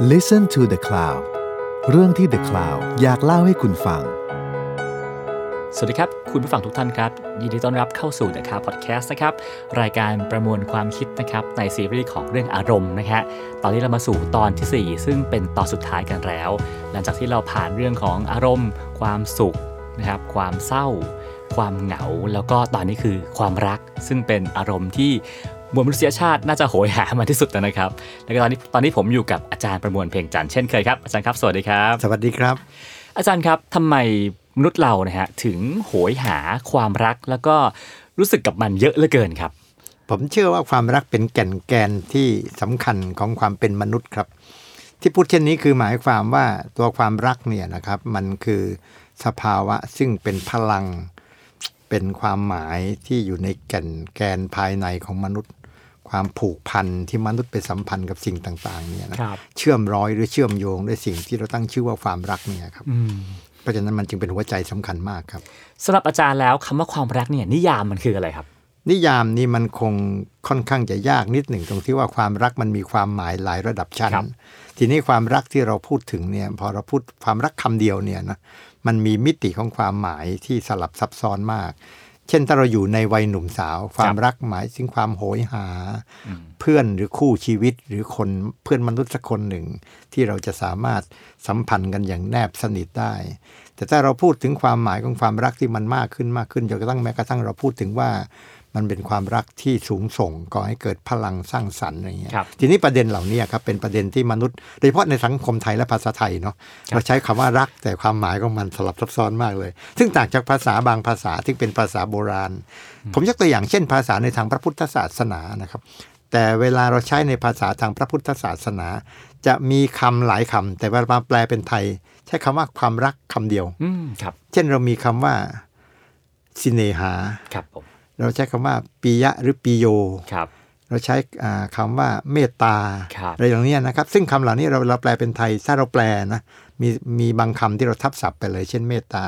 Listen to the Cloud เรื่องที่ The Cloud อยากเล่าให้คุณฟัง สวัสดีครับ คุณผู้ฟังทุกท่านครับ ยินดีต้อนรับเข้าสู่ The Car Podcast นะครับ รายการประมวลความคิดนะครับ ในซีรีส์ของเรื่องอารมณ์นะฮะตอนนี้เรามาสู่ตอนทีสี่ 4 ซึ่งเป็นตอนสุดท้ายกันแล้ว หลังจากที่เราผ่านเรื่องของอารมณ์ ความสุขนะครับความเศร้า ความเหงา แล้วก็ตอนนี้คือความรักซึ่งเป็นอารมณ์ที่ มวลมนุษยชาติน่าจะโหยหามาที่สุดแล้วนะครับ แล้วก็ตอนนี้ตอนนี้ผมอยู่กับอาจารย์ประมวลเพลงจันทร์เช่นเคยครับ อาจารย์ครับ สวัสดีครับ สวัสดีครับ อาจารย์ครับทำไมมนุษย์เรานะฮะถึงโหยหาความรักแล้วก็รู้สึกกับมันเยอะเหลือเกินครับ ผมเชื่อว่าความรักเป็นแก่นแกนที่สำคัญของความเป็นมนุษย์ครับ ที่พูดเช่นนี้คือหมายความว่าตัวความรักเนี่ยนะครับมันคือสภาวะซึ่งเป็นพลังเป็นความหมายที่อยู่ในแก่นแกนภายในของมนุษย์ ความผูกพันที่มนุษย์ไปสัมพันธ์กับสิ่งต่างๆเนี่ยนะครับเชื่อมร้อยหรือเชื่อมโยงด้วยสิ่งที่เราตั้งชื่อว่าความรักเนี่ยครับเพราะฉะนั้นมันจึงเป็นหัวใจสำคัญมากครับสำหรับอาจารย์แล้วคำว่าความรักเนี่ยนิยามมันคืออะไรครับ นิยามนี้มันคงค่อนข้างจะยากนิดหนึ่งตรงที่ว่าความรักมันมีความหมายหลายระดับชั้นครับทีนี้ความรักที่เราพูดถึงเนี่ยพอเราพูดความรักคำเดียวเนี่ยนะมันมีมิติของความหมายที่สลับซับซ้อนมาก เช่นถ้าเราอยู่ในวัยหนุ่มสาว ความรักหมายถึงความโหยหา เพื่อนหรือคู่ชีวิตหรือคนเพื่อนมนุษย์สักคนหนึ่ง ที่เราจะสามารถสัมพันธ์กันอย่างแนบสนิทได้ แต่ถ้าเราพูดถึงความหมายของความรักที่มันมากขึ้นมากขึ้นจนกระทั่งแม้กระทั่งเราพูดถึงว่า มันเป็นความรักที่สูงส่งก่อให้เกิดพลังสร้างสรรค์อะไรเงี้ยครับทีนี้ประเด็นเหล่านี้ครับเป็นประเด็นที่มนุษย์โดยเฉพาะในสังคมไทยและภาษาไทยเนาะเราใช้คำว่ารักแต่ความหมายของมันสลับซับซ้อนมากเลย ซึ่งต่างจากภาษาบางภาษาที่เป็นภาษาโบราณ ผมยกตัวอย่างเช่น ภาษาในทางพระพุทธศาสนานะครับแต่เวลาเราใช้ในภาษาทางพระพุทธศาสนา จะมีคำหลายคำแต่เวลามาแปลเป็นไทย ใช้คำว่าความรักคำเดียว อืมครับ เช่นเรามีคำว่าสิเนหาครับผม เราใช้คำว่าปิยะหรือปิโยครับเราใช้อ่าคำว่าเมตตาครับอะไรอย่างเนี้ยนะครับ ซึ่งคำเหล่านี้เราเราแปลเป็นไทยถ้าเราแปลนะมีมีบางคำที่เราทับศัพท์ไปเลย เช่นเมตตา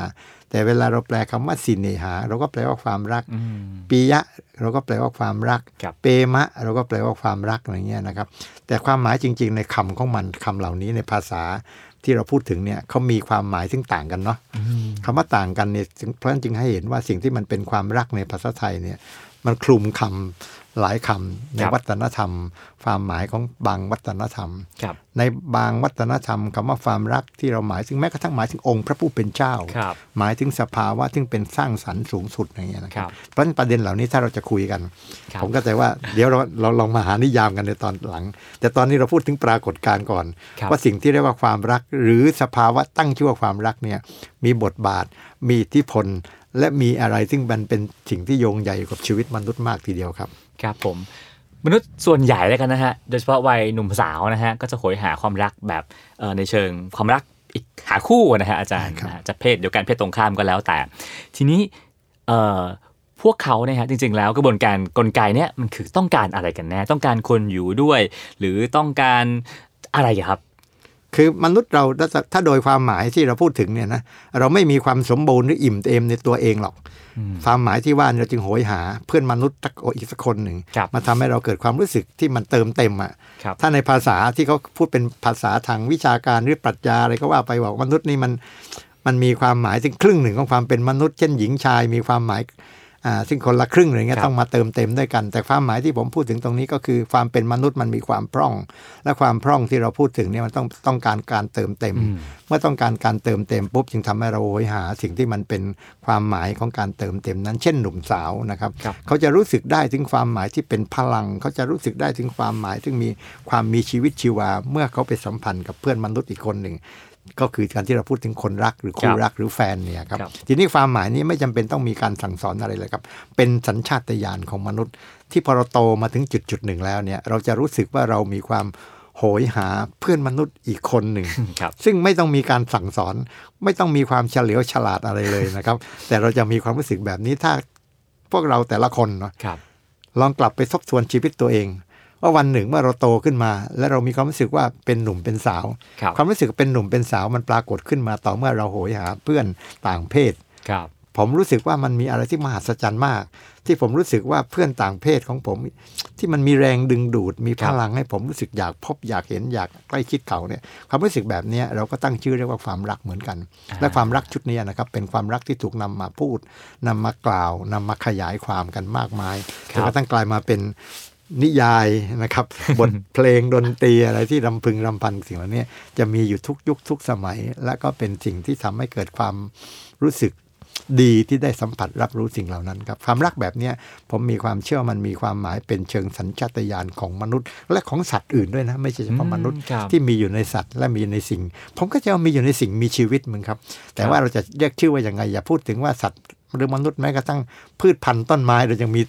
แต่เวลาเราแปลคำว่าสิเนหา เราก็แปลว่าความรักอืมปิยะ เราก็แปลว่าความรักครับเปมะ เราก็แปลว่าความรักอะไรเงี้ยนะครับ แต่ความหมายจริง ๆ ในคำของมันคำเหล่านี้ในภาษา ที่เราพูดถึงเนี่ยเขามีความหมายซึ่งต่างกันเนาะคำว่าต่างกันเนี่ยจึงเพราะฉะนั้นจึงให้เห็นว่าสิ่งที่มันเป็นความรักในภาษาไทยเนี่ยมันคลุมคำ หลายคำในครับวัฒนธรรม ความหมายของบางวัฒนธรรมครับในบางวัฒนธรรมคำว่าความรักที่เราหมายถึงแม้กระทั่งหมายถึงองค์พระผู้เป็นเจ้าครับหมายถึงสภาวะที่เป็นสร้างสรรค์สูงสุดอย่างเงี้ยนะคครัรับบเพราะฉะนั้นประเด็นเหล่านี้ถ้าเราจะคุยกันครับผมก็จะว่าเดี๋ยวเราเราลองมาหานิยามกันในตอนหลัง แต่ตอนนี้เราพูดถึงปรากฏการณ์ก่อนครับว่าสิ่งที่เรียกว่าความรัก หรือสภาวะตั้งชื่อว่าความรักเนี่ยมีบทบาทมีอิทธิพลและมีอะไรซึ่งมันเป็นสิ่งที่โยงใหญ่กับชีวิตมนุษย์มากทีเดียวครับ ครับผมมนุษย์ส่วนใหญ่แล้วกันนะฮะ โดยเฉพาะวัยหนุ่มสาวนะฮะ ก็จะโหยหาความรักแบบเอ่อในเชิงความรักอีกหาคู่นะฮะอาจารย์ครับนะฮะจะเพศเดียวกันเพศตรงข้ามก็แล้วแต่ ทีนี้เอ่อพวกเขาเนี่ยฮะจริง ๆ แล้วกระบวนการกลไกเนี่ยมันคือต้องการอะไรกันแน่ต้องการคนอยู่ด้วย หรือต้องการอะไรอะครับ คือมนุษย์เราถ้าถ้าโดยความหมายที่เราพูดถึงเนี่ยนะเราไม่มีความสมบูรณ์หรืออิ่มเอมในตัวเองหรอก ความหมายที่ว่าเราจึงโหยหาเพื่อนมนุษย์สักอีกสักคนหนึ่งครับมาทำให้เราเกิดความรู้สึกที่มันเติมเต็มอะครับถ้าในภาษาที่เขาพูดเป็นภาษาทางวิชาการหรือปรัชญาอะไรก็ว่าไปบอกมนุษย์นี่มันมันมีความหมายถึงครึ่งหนึ่งของความเป็นมนุษย์ เช่นหญิงชายมีความหมายอ่า ซึ่งคนละครึ่งอะไรเงี้คยรับต้องมาเติมเต็มด้วยกัน แต่ความหมายที่ผมพูดถึงตรงนี้ก็คือความเป็นมนุษย์มันมีความพร่อง และความพร่องที่เราพูดถึงเนี่ยมันต้องต้องการการเติมเต็ม เมื่อต้องการการเติมเต็มปุ๊บจึงทำให้เราโหยหา สิ่งที่มันเป็นความหมายของการเติมเต็มนั้น เช่นหนุ่มสาวนะครับครับเขาจะรู้สึกได้ถึงความหมายที่เป็นพลัง เขาจะรู้สึกได้ถึงความหมายซึ่งมีความมีชีวิตชีวา เมื่อเขาไปสัมพันธ์กับเพื่อนมนุษย์อีกคนหนึ่ง ก็คือการที่เราพูดถึงคนรักหรือคู่ครับรักหรือแฟนเนี่ยครับครับ ทีนี้ความหมายนี้ไม่จำเป็นต้องมีการสั่งสอนอะไรเลยครับ เป็นสัญชาตญาณของมนุษย์ ที่พอเราโตมาถึงจุดจุดๆหนึ่งแล้วเนี่ย เราจะรู้สึกว่าเรามีความโหยหาเพื่อนมนุษย์อีกคนหนึ่งครับซึ่งไม่ต้องมีการสั่งสอน ไม่ต้องมีความเฉลียวฉลาดอะไรเลยนะครับ แต่เราจะมีความรู้สึกแบบนี้ถ้าพวกเราแต่ละคนเนาะครับลองกลับไปทบทวนชีวิตตัวเอง ว่าวันหนึ่งเมื่อเราโตขึ้นมา และเรามีความรู้สึกว่าเป็นหนุ่มเป็นสาวครับความรู้สึกเป็นหนุ่มเป็นสาวมันปรากฏขึ้นมาต่อเมื่อเราโหยหาเพื่อนต่างเพศครับผมรู้สึกว่ามันมีอะไรที่มหัศจรรย์มาก ที่ผมรู้สึกว่าเพื่อนต่างเพศของผม ที่มันมีแรงดึงดูด มีพลังให้ผมรู้สึกอยากพบอยากเห็นอยากใกล้ชิดเขาเนี่ยความรู้สึกแบบเนี้ยเราก็ตั้งชื่อเรียกว่าความรักเหมือนกันอ่าและความรักชุดเนี้ยนะครับเป็นความรักที่ถูกนำมาพูดนำมากล่าวนำมาขยายความกันมากมายจนกระทั่งกลายมาเป็น นิยายนะครับ บทเพลงดนตรีอะไรที่รำพึงรำพันสิ่งเหล่านี้จะมีอยู่ทุกยุคทุกสมัย และก็เป็นสิ่งที่ทำให้เกิดความรู้สึกดีที่ได้สัมผัสรับรู้สิ่งเหล่านั้นครับความรักแบบเนี้ยผมมีความเชื่อมันมีความหมายเป็นเชิงสัญชาตญาณของมนุษย์ และของสัตว์อื่นด้วยนะ ไม่ใช่เฉพาะมนุษย์อืมครับที่มีอยู่ในสัตว์ และมีในสิ่ง ผมก็จะเอามีอยู่ในสิ่งมีชีวิตมึงครับ แต่ว่าเราจะเรียกชื่อว่าอย่างไงอย่าพูดถึงว่าสัตว์หรือมนุษย์แม้กระทั่งพืชพันธุ์ต้นไม้เรายังมี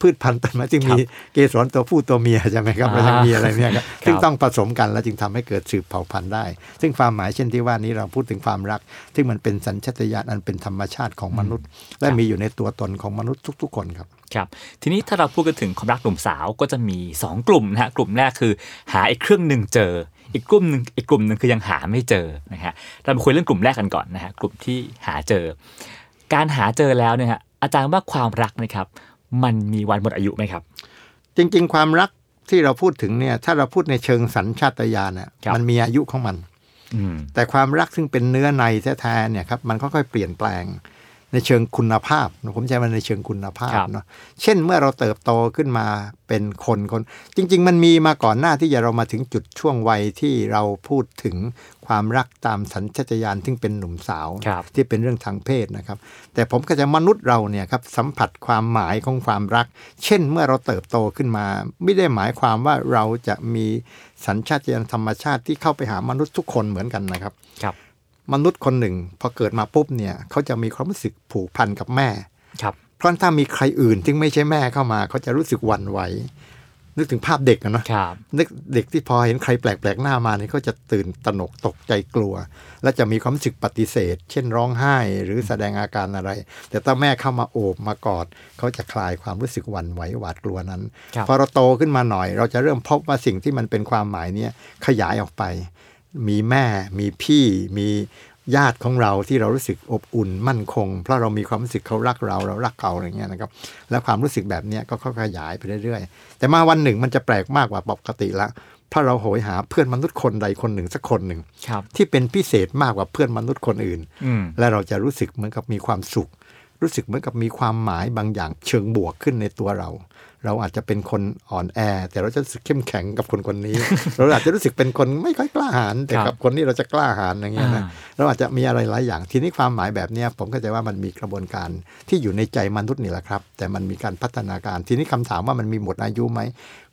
พืชพันธุ์ต้นไม้ที่มีเกสรตัวผู้ตัวเมียใช่ไหมครับเรายังมีอะไรเนี่ยครับซึ่งต้องผสมกันแล้วจึงทำให้เกิดสืบเผ่าพันธุ์ได้ ซึ่งความหมายเช่นที่ว่านี้เราพูดถึงความรัก ซึ่งมันเป็นสัญชาตญาณอันเป็นธรรมชาติของมนุษย์ และมีอยู่ในตัวตนของมนุษย์ทุก ๆ คนครับครับทีนี้ถ้าเราพูดกันถึงความรักหนุ่มสาวก็จะมี 2 กลุ่มนะฮะกลุ่มแรกคือ หาอีกเครื่องหนึ่งเจอ อีกกลุ่มหนึ่งอีกกลุ่มหนึ่งคือยังหาไม่เจอนะฮะเรามาคุยเรื่องกลุ่มแรกกันก่อนนะฮะกลุ่มที่หาเจอ การหาเจอแล้วเนี่ยฮะอาจารย์ว่าความรักนะครับ มันมีวันหมดอายุไหมครับ จริง ๆ ความรักที่เราพูดถึงเนี่ย ถ้าเราพูดในเชิงสัญชาตญาณน่ะครับมันมีอายุของมันอืมแต่ความรักซึ่งเป็นเนื้อในแท้ๆเนี่ยครับ มันค่อยๆเปลี่ยนแปลง ในเชิงคุณภาพผมใช้มันในเชิงคุณภาพครับเนาะเช่นเมื่อเราเติบโตขึ้นมาเป็นคนคน จริง ๆ มันมีมาก่อนหน้าที่จะเรามาถึงจุดช่วงวัยที่เราพูดถึงความรักตามสัญชาตญาณที่เป็นหนุ่มสาวครับที่เป็นเรื่องทางเพศนะครับ แต่ผมก็จะมนุษย์เราเนี่ยครับสัมผัสความหมายของความรัก เช่นเมื่อเราเติบโตขึ้นมา ไม่ได้หมายความว่าเราจะมีสัญชาตญาณธรรมชาติที่เข้าไปหามนุษย์ทุกคนเหมือนกันนะครับครับ มนุษย์คนหนึ่ง พอเกิดมาปุ๊บเนี่ยเขาจะมีความรู้สึกผูกพันกับแม่ ครับ เพราะถ้ามีใครอื่นที่ไม่ใช่แม่เข้ามาเขาจะรู้สึกหวั่นไหวนึกถึงภาพเด็กอะเนาะครับนึกเด็กที่พอเห็นใครแปลกๆหน้ามาเนี่ยเขาจะตื่นตระหนกตกใจกลัว และจะมีความรู้สึกปฏิเสธ เช่นร้องไห้หรือแสดงอาการอะไร แต่ถ้าแม่เข้ามาโอบมากอดเขาจะคลายความรู้สึกหวั่นไหวหวาดกลัวนั้นครับพอเราโตขึ้นมาหน่อย เราจะเริ่มพบว่าสิ่งที่มันเป็นความหมายเนี่ยขยายออกไป มีแม่ มีพี่ มีญาติของเราที่เรารู้สึกอบอุ่นมั่นคง เพราะเรามีความรู้สึกเขารักเราเรารักเขาอะไรเงี้ยนะครับ แล้วความรู้สึกแบบเนี้ยก็ค่อยๆขยายไปเรื่อยๆ แต่มาวันหนึ่งมันจะแปลกมากกว่าปกติละเพราะเราโหยหาเพื่อนมนุษย์คนใดคนหนึ่งสักคนหนึ่งครับที่เป็นพิเศษมากกว่าเพื่อนมนุษย์คนอื่นอืมและเราจะรู้สึกเหมือนกับมีความสุข รู้สึกเหมือนกับมีความหมายบางอย่างเชิงบวกขึ้นในตัวเรา เราอาจจะเป็นคนอ่อนแอ แต่เราจะรู้สึกเข้มแข็งกับคนคนนี้ เราอาจจะรู้สึกเป็นคนไม่ค่อยกล้าหาญแต่ครักับบคนนี้เราจะกล้าหาญอย่างเงี้ยนะอ่าเราอาจจะมีอะไรหลายอย่างทีนี้ความหมายแบบเนี้ยผมก็จะว่ามันมีกระบวนการที่อยู่ในใจมนุษย์นี่แหละครับ แต่มันมีการพัฒนาการทีนี้คำถามว่ามันมีหมดอายุไหม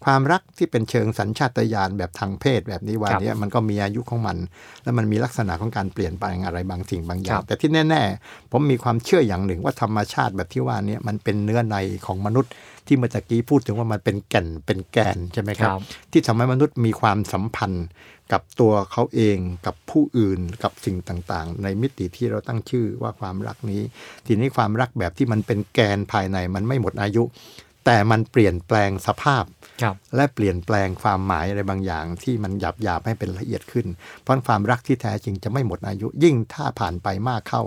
ความรักที่เป็นเชิงสัญชาตญาณแบบทางเพศแบบนี้วันเนี้ยมันก็มีอายุของมัน และมันมีลักษณะของการเปลี่ยนแปลงอะไรบางสิ่งบางอย่าคงรับแต่ที่แน่ ๆ ผมมีความเชื่ออย่างหนึ่งว่าธรรมชาติแบบที่ว่าเนี้มันเป็นเนื้อในของมนุษย์ที่เมื่อตะกี้พูดถึงว่ามันเป็นแก่นเป็นแกนใช่ไหมครับครับที่ทำให้มนุษย์มีความสัมพันธ์กับตัวเขาเองกับผู้อื่นกับสิ่งต่างๆ ในมิติที่เราตั้งชื่อว่าความรักนี้ ทีนี้ความรักแบบที่มันเป็นแกนภายในมันไม่หมดอายุ แต่มันเปลี่ยนแปลงสภาพครับและเปลี่ยนแปลงความหมายอะไรบางอย่าง ที่มันหยาบหยาบๆให้เป็นละเอียดขึ้น เพราะความรักที่แท้จริงจะไม่หมดอายุ ยิ่งถ้าผ่านไปมากเข้า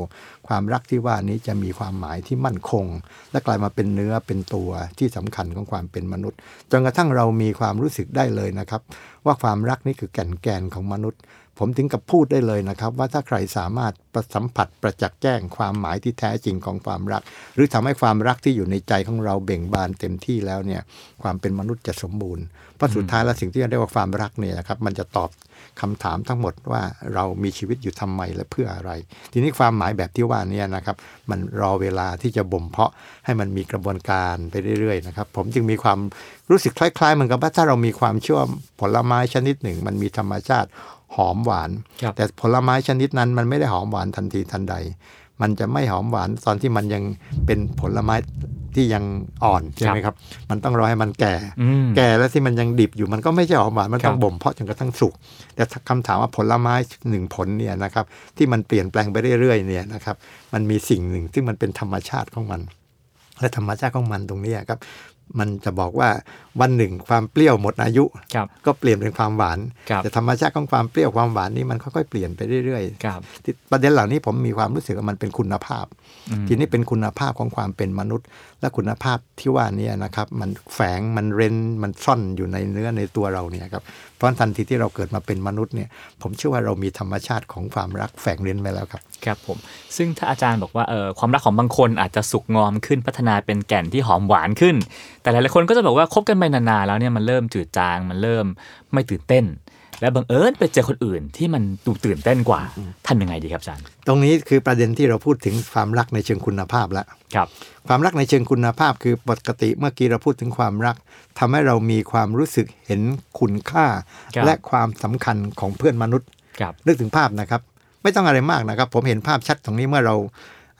ความรักที่ว่านี้จะมีความหมายที่มั่นคง และกลายมาเป็นเนื้อเป็นตัวที่สำคัญของความเป็นมนุษย์จนกระทั่งเรามีความรู้สึกได้เลยนะครับ ว่าความรักนี่คือแก่นแกนของมนุษย์ ผมถึงกับพูดได้เลยนะครับ ว่าถ้าใครสามารถประสัมผัสประจักษ์แจ้งความหมายที่แท้จริงของความรัก หรือทำให้ความรักที่อยู่ในใจของเราเบ่งบานเต็มที่แล้วเนี่ยความเป็นมนุษย์จะสมบูรณ์ เพราะสุดท้ายแล้วสิ่งที่เรียกว่าความรักเนี่ยนะครับมันจะตอบคำถามทั้งหมดว่าเรามีชีวิตอยู่ทำไมและเพื่ออะไร ทีนี้ความหมายแบบที่ว่าเนี่ยนะครับ มันรอเวลาที่จะบ่มเพาะให้มันมีกระบวนการไปเรื่อยๆนะครับ ผมจึงมีความรู้สึกคล้ายๆเหมือนกับว่าถ้าเรามีความเชื่อว่าผลไม้ชนิดหนึ่ง มันมีธรรมชาติหอมหวานครับแต่ผลไม้ชนิดนั้นมันไม่ได้หอมหวานทันทีทันใด มันจะไม่หอมหวานตอนที่มันยังเป็นผลไม้ที่ยังอ่อนใช่ไหมครับ มันต้องรอให้มันแก่อืมแก่แล้วที่มันยังดิบอยู่มันก็ไม่ใช่หอมหวานมันต้องครับบ่มเพาะจนกระทั่งสุก แต่ถ้าคำถามว่าผลไม้หนึ่งผลเนี่ยนะครับที่มันเปลี่ยนแปลงไปเรื่อยๆเนี่ยนะครับมันมีสิ่งหนึ่งซึ่งมันเป็นธรรมชาติของมัน และธรรมชาติของมันตรงเนี้ยครับ มันจะบอกว่าวันหนึ่งความเปรี้ยวหมดอายุครับก็เปลี่ยนเป็นความหวานครับแต่ธรรมชาติของความเปรี้ยวความหวานนี่มันค่อยๆเปลี่ยนไปเรื่อยครับๆที่ประเด็นเหล่านี้ผมมีความรู้สึกว่ามันเป็นคุณภาพอืมทีนี้เป็นคุณภาพของความเป็นมนุษย์ และคุณภาพที่ว่านี้นะครับ มันแฝงมันเร้นมันซ่อนอยู่ในเนื้อในตัวเราเนี่ยครับเพราะทันทีที่เราเกิดมาเป็นมนุษย์เนี่ยผมเชื่อว่าเรามีธรรมชาติของความรักแฝงเร้นไว้แล้วครับครับผมซึ่งถ้าอาจารย์บอกว่าเออความรักของบางคนอาจจะสุกงอมขึ้นพัฒนาเป็นแก่นที่หอมหวานขึ้น แต่หลายๆคนก็จะบอกว่าคบกันไปนานๆแล้วเนี่ยมันเริ่มจืดจางมันเริ่มไม่ตื่นเต้น และบังเอิญไปเจอคนอื่นที่มันดูตื่นเต้นกว่าทำยังไงดีครับอาจารย์ ตรงนี้คือประเด็นที่เราพูดถึงความรักในเชิงคุณภาพแล้วครับ ความรักในเชิงคุณภาพคือปกติเมื่อกี้เราพูดถึงความรักทำให้เรามีความรู้สึกเห็นคุณค่าครับและความสำคัญของเพื่อนมนุษย์ครับนึกถึงภาพนะครับ ไม่ต้องอะไรมากนะครับ ผมเห็นภาพชัดตรงนี้เมื่อเรา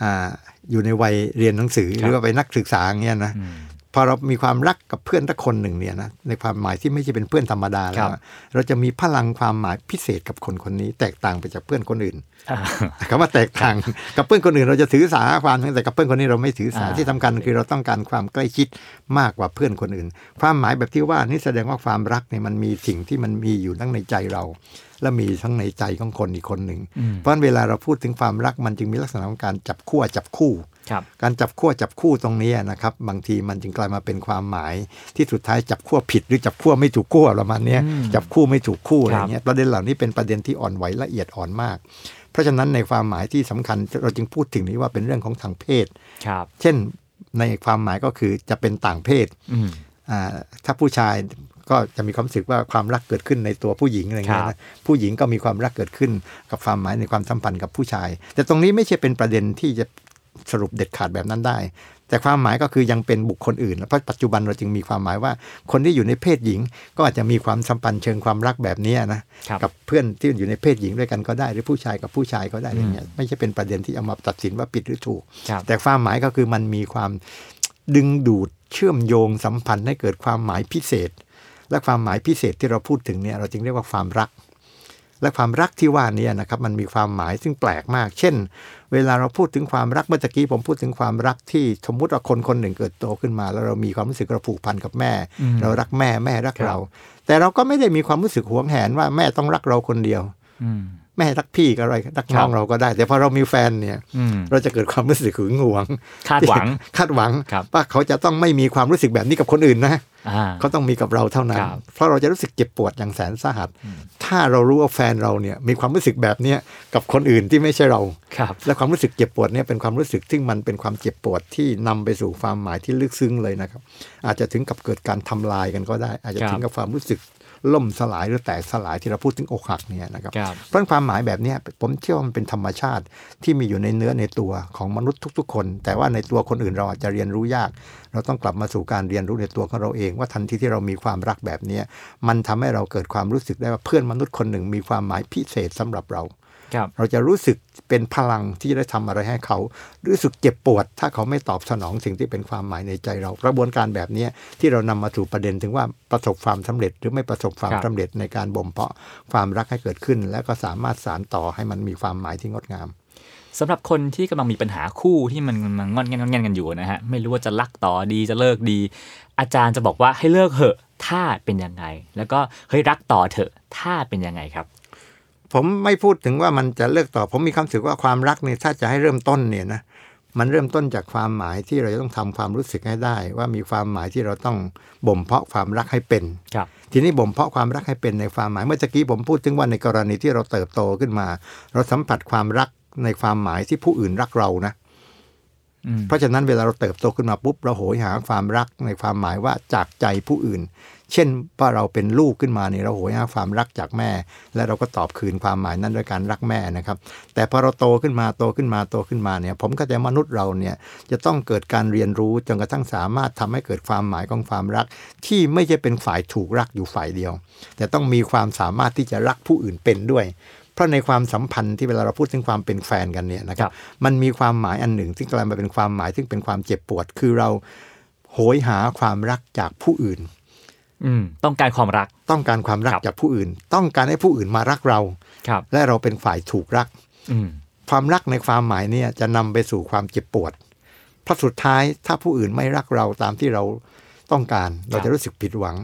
อาอยู่ในวัยเรียนหนังสือครับหรือว่าไปนักศึกษาอย่างเงี้ยนะอืม พอเรามีความรักกับเพื่อนทักคนหนึ่งเนี่ยนะในความหมายที่ไม่ใช่เป็นเพื่อนธรรมดาแล้ครัวบอะเราจะมีพลังความหมายพิเศษกับคนคนนี้ แตกต่างไปจากเพื่อนคนอื่นอ่าคำว่าแตกต่างกับเพื่อนคนอื่น เราจะถือสาความแต่กับเพื่อนคนนี้เราไม่ถือสาอ่าที่สำคัญคือเราต้องการความใกล้ชิดมากกว่าเพื่อนคนอื่น ความหมายแบบที่ว่านี่แสดงว่าความรักเนี่ยมันมีสิ่งที่มันมีอยู่ทั้งในใจเรา และมีทั้งในใจของคนอีกคนหนึ่งอืมเพราะฉะนั้นเวลาเราพูดถึงความรักมันจึงมีลักษณะของการจับขั้วจับคู่ครับ การจับขั้วจับคู่ตรงนี้นะครับ บางทีมันจึงกลายมาเป็นความหมาย ที่สุดท้ายจับขั้วผิดหรือจับขั้วไม่ถูกขั้วประมาณเนี้ยอืมจับคู่ไม่ถูกคู่อะไรครับเงี้ยประเด็นเหล่านี้เป็นประเด็นที่อ่อนไหวละเอียดอ่อนมาก เพราะฉะนั้นในความหมายที่สำคัญเราจึงพูดถึงนี้ว่าเป็นเรื่องของทางเพศครับเช่นในความหมายก็คือจะเป็นต่างเพศอืมอ่าถ้าผู้ชายก็จะมีความรู้สึกว่าความรักเกิดขึ้นในตัวผู้หญิงอะไรเงี้ยครันะบผู้หญิงก็มีความรักเกิดขึ้นกับความหมายในความสัมพันธ์กับผู้ชาย แต่ตรงนี้ไม่ใช่เป็นประเด็นที่จะ สรุปเด็ดขาดแบบนั้นได้ แต่ความหมายก็คือยังเป็นบุคคลอื่น เพราะปัจจุบันเราจึงมีความหมายว่า คนที่อยู่ในเพศหญิง ก็อาจจะมีความสัมพันธ์เชิงความรักแบบนี้นะครับกับเพื่อนที่อยู่ในเพศหญิงด้วยกันก็ได้ หรือผู้ชายกับผู้ชายก็ได้อะไรเงี้ยไม่ใช่เป็นประเด็นที่เอามาตัดสินว่าผิดหรือถูกครับแต่ความหมายก็คือมันมีความดึงดูดเชื่อมโยงสัมพันธ์ให้เกิดความหมายพิเศษ และความหมายพิเศษที่เราพูดถึงเนี่ยเราจึงเรียกว่าความรัก และความรักที่ว่านี้นะครับมันมีความหมายซึ่งแปลกมาก เช่น เวลาเราพูดถึงความรักเมื่อตะกี้ผมพูดถึงความรักที่สมมุติว่าคนคนหนึ่งเกิดโตขึ้นมา แล้วเรามีความรู้สึกเราผูกพันกับแม่อืมเรารักแม่แม่รักครับเรา แต่เราก็ไม่ได้มีความรู้สึกหวงแหนว่าแม่ต้องรักเราคนเดียวอืม แม่รักพี่ก็อะไรรักน้องครับเราก็ได้ แต่พอเรามีแฟนเนี่ยอืมเราจะเกิดความรู้สึกหึงหวง คาดหวังคาดหวังครับว่าเขาจะต้องไม่มีความรู้สึกแบบนี้กับคนอื่นนะอ่าเขาต้องมีกับเราเท่านั้นครับเพราะเราจะรู้สึกเจ็บปวดอย่างแสนสาหัส ถ้าเรารู้ว่าแฟนเราเนี่ยมีความรู้สึกแบบเนี้ยกับคนอื่นที่ไม่ใช่เราครับและความรู้สึกเจ็บปวดเนี่ยเป็นความรู้สึกที่มันเป็นความเจ็บปวดที่นำไปสู่ความหมายที่ลึกซึ้งเลยนะครับ อาจจะถึงกับเกิดการทำลายกันก็ได้ อาจจะครับถึงกับความรู้สึก ล่มสลายหรือแตกสลายที่เราพูดถึงอกหักเนี่ยนะครับครับเพราะฉะนั้นความหมายแบบเนี้ยผมเชื่อว่ามันเป็นธรรมชาติที่มีอยู่ในเนื้อในตัวของมนุษย์ทุก ๆ คน แต่ว่าในตัวคนอื่นเราอาจจะเรียนรู้ยาก เราต้องกลับมาสู่การเรียนรู้ในตัวของเราเอง ว่าทันทีที่เรามีความรักแบบเนี้ยมันทำให้เราเกิดความรู้สึกได้ว่าเพื่อนมนุษย์คนหนึ่งมีความหมายพิเศษสำหรับเราครับ เราจะรู้สึกเป็นพลังที่จะได้ทำอะไรให้เขา รู้สึกเจ็บปวด ถ้าเขาไม่ตอบสนองสิ่งที่เป็นความหมายในใจเรากระบวนการแบบเนี้ยที่เรานำมาสู่ประเด็นถึงว่าประสบความสำเร็จ หรือไม่ประสบความครับสำเร็จในการบ่มเพาะความรักให้เกิดขึ้น แล้วก็สามารถสานต่อให้มันมีความหมายที่งดงามสำหรับคนที่กำลังมีปัญหาคู่ที่มันมันงอนแงนงอนแงนกันอยู่นะฮะไม่รู้ว่าจะรักต่อดีจะเลิกดี อาจารย์จะบอกว่าให้เลิกเหอะถ้าเป็นยังไง แล้วก็เฮ้ยรักต่อเถอะถ้าเป็นยังไงครับ ผมไม่พูดถึงว่ามันจะเลิกต่อ ผมมีความรู้สึกว่าความรักเนี่ยถ้าจะให้เริ่มต้นเนี่ยนะมันเริ่มต้นจากความหมายที่เราจะต้องทำความรู้สึกให้ได้ ว่ามีความหมายที่เราต้องบ่มเพาะความรักให้เป็นครับทีนี้บ่มเพาะความรักให้เป็นในความหมายเมื่อตะกี้ผมพูดถึงว่าในกรณีที่เราเติบโตขึ้นมา เราสัมผัสความรักในความหมายที่ผู้อื่นรักเรานะอืมเพราะฉะนั้นเวลาเราเติบโตขึ้นมาปุ๊บเราโหยหาความรักในความหมายว่าจากใจผู้อื่น เช่นว่าเราเป็นลูกขึ้นมาเนี่ยเราโหยหาความรักจากแม่ และเราก็ตอบคืนความหมายนั้นด้วยการรักแม่นะครับ แต่พอเราโตขึ้นมาโตขึ้นมาโตขึ้นมาเนี่ยผมก็จะมนุษย์เราเนี่ยจะต้องเกิดการเรียนรู้จนกระทั่งสามารถทำให้เกิดความหมายของความรัก ที่ไม่ใช่เป็นฝ่ายถูกรักอยู่ฝ่ายเดียว แต่ต้องมีความสามารถที่จะรักผู้อื่นเป็นด้วยเพราะในความสัมพันธ์ที่เวลาเราพูดถึงความเป็นแฟนกันเนี่ยนะคครัรับบมันมีความหมายอันหนึ่งที่กลายมาเป็นความหมายซึ่งเป็นความเจ็บปวด คือเราโหยหาความรักจากผู้อื่นอืม ต้องการความรัก ต้องการความรักครับจากผู้อื่น ต้องการให้ผู้อื่นมารักเราครับ และเราเป็นฝ่ายถูกรักอืมความรักในความหมายเนี่ยจะนำไปสู่ความเจ็บปวดเพราะสุดท้ายถ้าผู้อื่นไม่รักเราตามที่เราต้องการเราจะรู้สึกผิดหวัง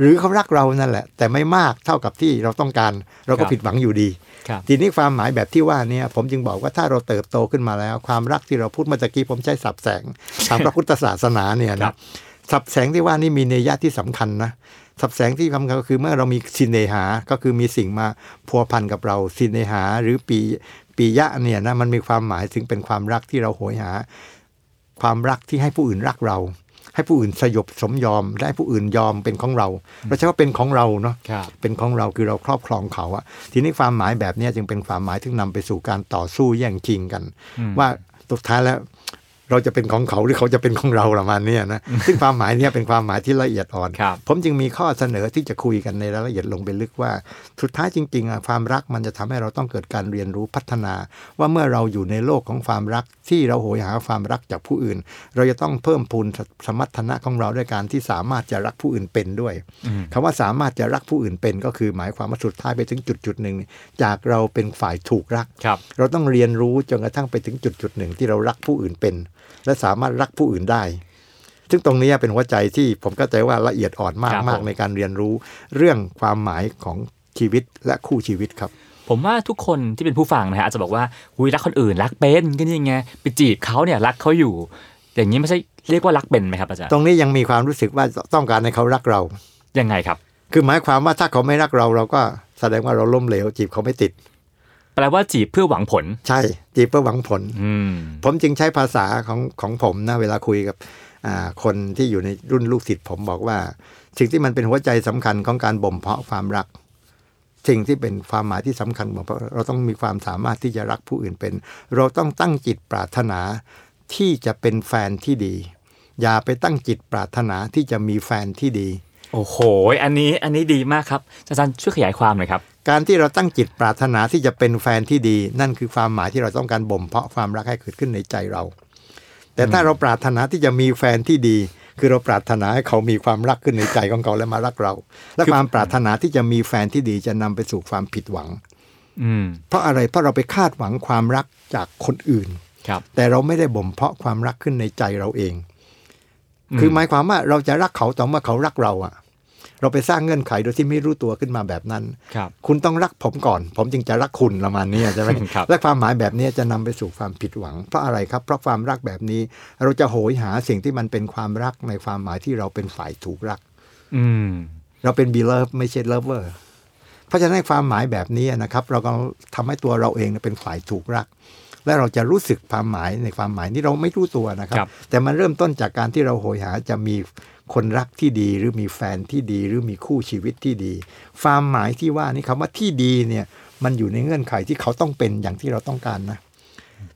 หรือเขารักเรานั่นแหละ แต่ไม่มากเท่ากับที่เราต้องการ เราคก็รับผิดหวังอยู่ดีครับทีนี้ความหมายแบบที่ว่าเนี่ยผมจึงบอกว่าถ้าเราเติบโตขึ้นมาแล้ว ความรักที่เราพูดเมื่อตะกี้ผมใช้สับแสงทางพระพุทธศาสนาเนี่ยครันะบ สับแสงที่ว่านี่มีเนยยะที่สำคัญนะสับแสงที่สำคัญก็คือเมื่อเรามีสินเนหา ก็คือมีสิ่งมาพัวพันกับเราสินเนหา หรือปีปียะเนี่ยนะมันมีความหมายถึงเป็นความรักที่เราโหยหา ความรักที่ให้ผู้อื่นรักเรา ให้ผู้อื่นสยบสมยอมและให้ผู้อื่นยอมเป็นของเรา เราใช้ว่าเป็นของเราเนาะครับเป็นของเราคือเราครอบครองเขาอะทีนี้ความหมายแบบเนี้ยจึงเป็นความหมายที่นำไปสู่การต่อสู้แย่งชิงกันอืมว่าสุดท้ายแล้ว เราจะเป็นของเขาหรือเขาจะเป็นของเราประมาณเนี้ยนะซึ่งความหมายเนี้ยเป็นความหมายที่ละเอียดอ่อนครับผมจึงมีข้อเสนอที่จะคุยกันในรายละเอียดลงไปลึกว่า สุดท้ายจริงๆอะความรักมันจะทำให้เราต้องเกิดการเรียนรู้พัฒนา ว่าเมื่อเราอยู่ในโลกของความรักที่เราโหยหาความรักจากผู้อื่น เราจะต้องเพิ่มพูนสมรรถนะของเราด้วยการที่สามารถจะรักผู้อื่นเป็นด้วยอืมคำว่าสามารถจะรักผู้อื่นเป็น ก็คือหมายความว่าสุดท้ายไปถึงจุดจุดๆหนึ่งเนี่ยจากเราเป็นฝ่ายถูกรักครับเราต้องเรียนรู้จนกระทั่งไปถึงจุดจุดๆหนึ่งที่เรารักผู้อื่นเป็น และสามารถรักผู้อื่นได้ ซึ่งตรงนี้เป็นหัวใจที่ผมก็ใจว่าละเอียดอ่อนมากครับมากผมในการเรียนรู้ เรื่องความหมายของชีวิตและคู่ชีวิตครับ ผมว่าทุกคนที่เป็นผู้ฟังนะฮะอาจจะบอกว่าหุยรักคนอื่น รักเป็นก็นี่ไงไปจีบเขาเนี่ยรักเขาอยู่ อย่างนี้ไม่ใช่เรียกว่ารักเป็นไหมครับอาจารย์ตรงนี้ยังมีความรู้สึกว่าต้องการให้เขารักเรายังไงครับ คือหมายความว่าถ้าเขาไม่รักเราเราก็แสดงว่าเราล้มเหลวจีบเขาไม่ติด แปลว่าจีบเพื่อหวังผล ใช่ จีบเพื่อหวังผลอืมผมจึงใช้ภาษาของของผมนะเวลาคุยกับอ่าคนที่อยู่ในรุ่นลูกศิษย์ผมบอกว่า สิ่งที่มันเป็นหัวใจสำคัญของการบ่มเพาะความรัก สิ่งที่เป็นความหมายที่สำคัญของเราเราต้องมีความสามารถที่จะรักผู้อื่นเป็น เราต้องตั้งจิตปรารถนาที่จะเป็นแฟนที่ดี อย่าไปตั้งจิตปรารถนาที่จะมีแฟนที่ดี โอ้โห อันนี้อันนี้ดีมากครับอาจารย์ช่วยขยายความหน่อยครับ การที่เราตั้งจิตปรารถนาที่จะเป็นแฟนที่ดี นั่นคือความหมายที่เราต้องการบ่มเพาะความรักให้เกิดขึ้นในใจเรา แต่ถ้าเราปรารถนาที่จะมีแฟนที่ดี คือเราปรารถนาให้เขามีความรักขึ้นในใจของเขาและมารักเรา และคือความปรารถนาที่จะมีแฟนที่ดีจะนำไปสู่ความผิดหวังอืมเพราะอะไรเพราะเราไปคาดหวังความรักจากคนอื่นครับแต่เราไม่ได้บ่มเพาะความรักขึ้นในใจเราเองอืมคือหมายความว่าเราจะรักเขาต่อเมื่อเขารักเราอะ เราไปสร้างเงื่อนไขโดยที่ไม่รู้ตัวขึ้นมาแบบนั้นครับคุณต้องรักผมก่อน ผมจึงจะรักคุณประมาณนี้ใช่ไหมครับและความหมายแบบนี้จะนำไปสู่ความผิดหวัง เพราะอะไรครับ เพราะความรักแบบนี้ เราจะโหยหาสิ่งที่มันเป็นความรักในความหมายที่เราเป็นฝ่ายถูกรัก อืมเราเป็น beloved ไม่ใช่ lover เพราะฉะนั้นความหมายแบบนี้นะครับ เราก็ทำให้ตัวเราเองเป็นฝ่ายถูกรักและเราจะรู้สึกความหมายในความหมายที่เราไม่รู้ตัวนะครับครับแต่มันเริ่มต้นจากการที่เราโหยหาจะมี คนรักที่ดีหรือมีแฟนที่ดีหรือมีคู่ชีวิตที่ดีความหมายที่ว่านี่คำว่าที่ดีเนี่ยมันอยู่ในเงื่อนไขที่เขาต้องเป็นอย่างที่เราต้องการนะ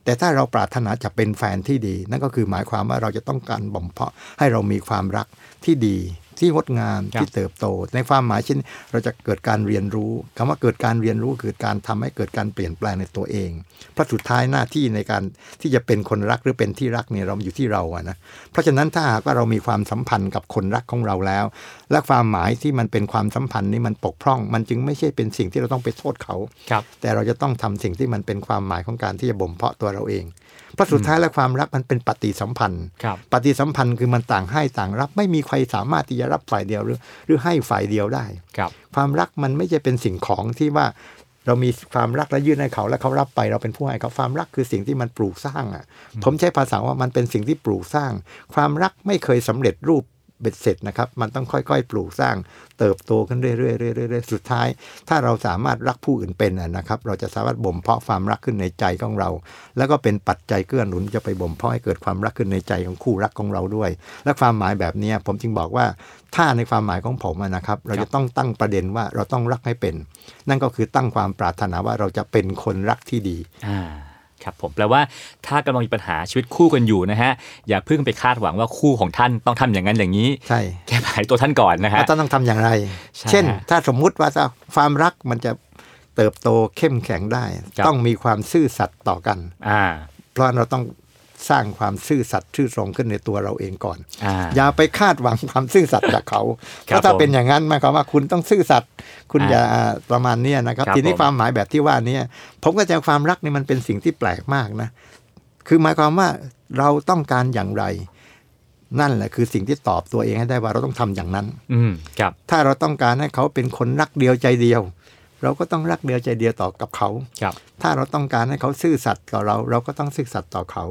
แต่ถ้าเราปรารถนาจะเป็นแฟนที่ดี นั่นก็คือหมายความว่าเราจะต้องการบ่มเพาะให้เรามีความรักที่ดี ที่งดงามครับที่เติบโต ในความหมายเช่นเราจะเกิดการเรียนรู้คำว่าเกิดการเรียนรู้คือการทำให้เกิดการเปลี่ยนแปลงในตัวเองเพราะสุดท้ายหน้าที่ในการที่จะเป็นคนรักหรือเป็นที่รักเนี่ยเราอยู่ที่เราอะนะเพราะฉะนั้นถ้าหากว่าเรามีความสัมพันธ์กับคนรักของเราแล้ว และความหมายที่มันเป็นความสัมพันธ์นี้มันปกพร่อง มันจึงไม่ใช่เป็นสิ่งที่เราต้องไปโทษเขาครับแต่เราจะต้องทำสิ่งที่มันเป็นความหมายของการที่จะบ่มเพาะตัวเราเอง เพราะสุดท้ายแล้วความรักมันเป็นปฏิสัมพันธ์ครับปฏิสัมพันธ์คือมันต่างให้ต่างรับ ไม่มีใครสามารถที่จะรับฝ่ายเดียวหรือ หรือให้ฝ่ายเดียวได้ครับ ความรักมันไม่ใช่เป็นสิ่งของที่ว่าเรามีความรักและยื่นให้เขาแล้วเขารับไปเราเป็นผู้ให้เขาความรักคือสิ่งที่มันปลูกสร้างอะ ผมใช้ภาษาว่ามันเป็นสิ่งที่ปลูกสร้าง ความรักไม่เคยสำเร็จรูป เบ็ดเสร็จนะครับ มันต้องค่อยๆ ปลูกสร้างเติบโตขึ้นเรื่อยๆๆสุดท้าย ถ้าเราสามารถรักผู้อื่นเป็นนะครับ เราจะสามารถบ่มเพาะความรักขึ้นในใจของเรา แล้วก็เป็นปัจจัยเกื้อหนุนจะไปบ่มเพาะให้เกิดความรักขึ้นในใจของคู่รักของเราด้วย และความหมายแบบนี้ผมจึงบอกว่าถ้าในความหมายของผมนะครับ เราจะต้องตั้งประเด็นว่าเราต้องรักให้เป็น นั่นก็คือตั้งความปรารถนาว่าเราจะเป็นคนรักที่ดี ครับผมแปลว่าถ้ากำลังมีปัญหาชีวิตคู่กันอยู่นะฮะอย่าเพิ่งไปคาดหวังว่าคู่ของท่านต้องทำอย่างนั้นอย่างนี้ใช่แก้ปัญหาตัวท่านก่อนนะฮะว่าต้องทำอย่างไรใช่เช่น ถ้าสมมุติว่าถ้าความรักมันจะเติบโตเข้มแข็งได้ครับต้องมีความซื่อสัตย์ต่อกัน อ่า เพราะเราต้อง สร้างความซื่อสัตย์ซื่อตรงขึ้นในตัวเราเองก่อนอ่าอย่าไปคาดหวังความซื่อสัตย์จากเขาคเพรับราะถ้าผมเป็นอย่างนั้นหมายความว่าคุณต้องซื่อสัตย์คุณอ่าอย่าประมาณเนี้ยนะครับครับ ทีนี้ผมความหมายแบบที่ว่าเนี้ผมก็จะความรักนี่มันเป็นสิ่งที่แปลกมากนะ คือหมายความว่าเราต้องการอย่างไร นั่นแหละคือสิ่งที่ตอบตัวเองให้ได้ว่าเราต้องทำอย่างนั้น อืมครับ ถ้าเราต้องการให้เขาเป็นคนรักเดียวใจเดียว เราก็ต้องรักเดียวใจเดียวต่อกับเขาครับถ้าเราต้องการให้เขาซื่อสัตย์ต่อเรา เราก็ต้องซื่อสัตย์ต่อเขา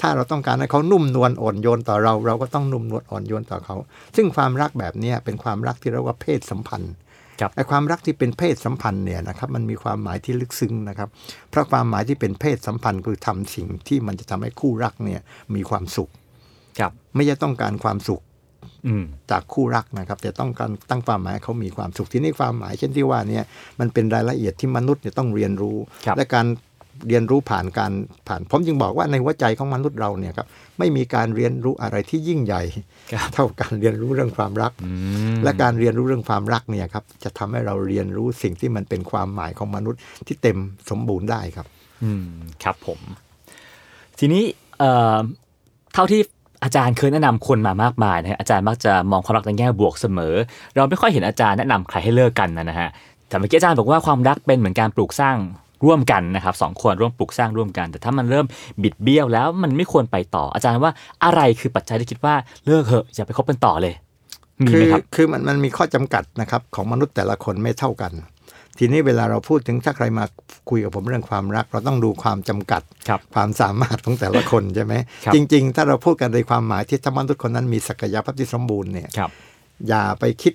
ถ้าเราต้องการให้เขานุ่มนวลอ่อนโยนต่อเรา เราก็ต้องนุ่มนวลอ่อนโยนต่อเขา ซึ่งความรักแบบเนี้ยเป็นความรักที่เรียกว่าเพศสัมพันธ์ครับไอ้ความรักที่เป็นเพศสัมพันธ์เนี่ยนะครับมันมีความหมายที่ลึกซึ้งนะครับ เพราะความหมายที่เป็นเพศสัมพันธ์คือทำสิ่งที่มันจะทำให้คู่รักเนี่ยมีความสุขครับไม่ใช่ต้องการความสุขอืม จากคู่รักนะครับ แต่ต้องการตั้งความหมายให้เขามีความสุขที่นี่ความหมาย เช่นที่ว่าเนี่ยมันเป็นรายละเอียดที่มนุษย์เนี่ยต้องเรียนรู้ครับและการเรียนรู้ผ่านการผ่านผมจึงบอกว่าในหัวใจของมนุษย์เราเนี่ยครับไม่มีการเรียนรู้อะไรที่ยิ่งใหญ่ครับเท่าการเรียนรู้เรื่องความรักอืมและการเรียนรู้เรื่องความรักเนี่ยครับจะทำให้เราเรียนรู้สิ่งที่มันเป็นความหมายของมนุษย์ที่เต็มสมบูรณ์ได้ครับ อืมครับผม ทีนี้เอ่อเท่าที่ อาจารย์เคยแนะนำคนมามากมายนะฮะอาจารย์มักจะมองความรักในแง่บวกเสมอ เราไม่ค่อยเห็นอาจารย์แนะนำใครให้เลิกกันนะฮะแต่เมื่อกี้อาจารย์บอกว่าความรักเป็นเหมือนการปลูกสร้างร่วมกันนะครับสองคนร่วมปลูกสร้างร่วมกัน แต่ถ้ามันเริ่มบิดเบี้ยวแล้วมันไม่ควรไปต่อ อาจารย์ว่าอะไรคือปัจจัยที่คิดว่าเลิกเถอะอย่าไปคบกันต่อเลยมีไหมครับคือมันมันมีข้อจำกัดนะครับของมนุษย์แต่ละคนไม่เท่ากัน ทีนี้เวลาเราพูดถึงถ้าใครมาคุยกับผมเรื่องความรัก เราต้องดูความจำกัดครับความสามารถของแต่ละคนใช่ไหมครับจริง ๆ ถ้าเราพูดกันในความหมายที่ถ้ามนุษย์คนนั้นมีศักยภาพที่สมบูรณ์เนี่ยครับอย่าไปคิด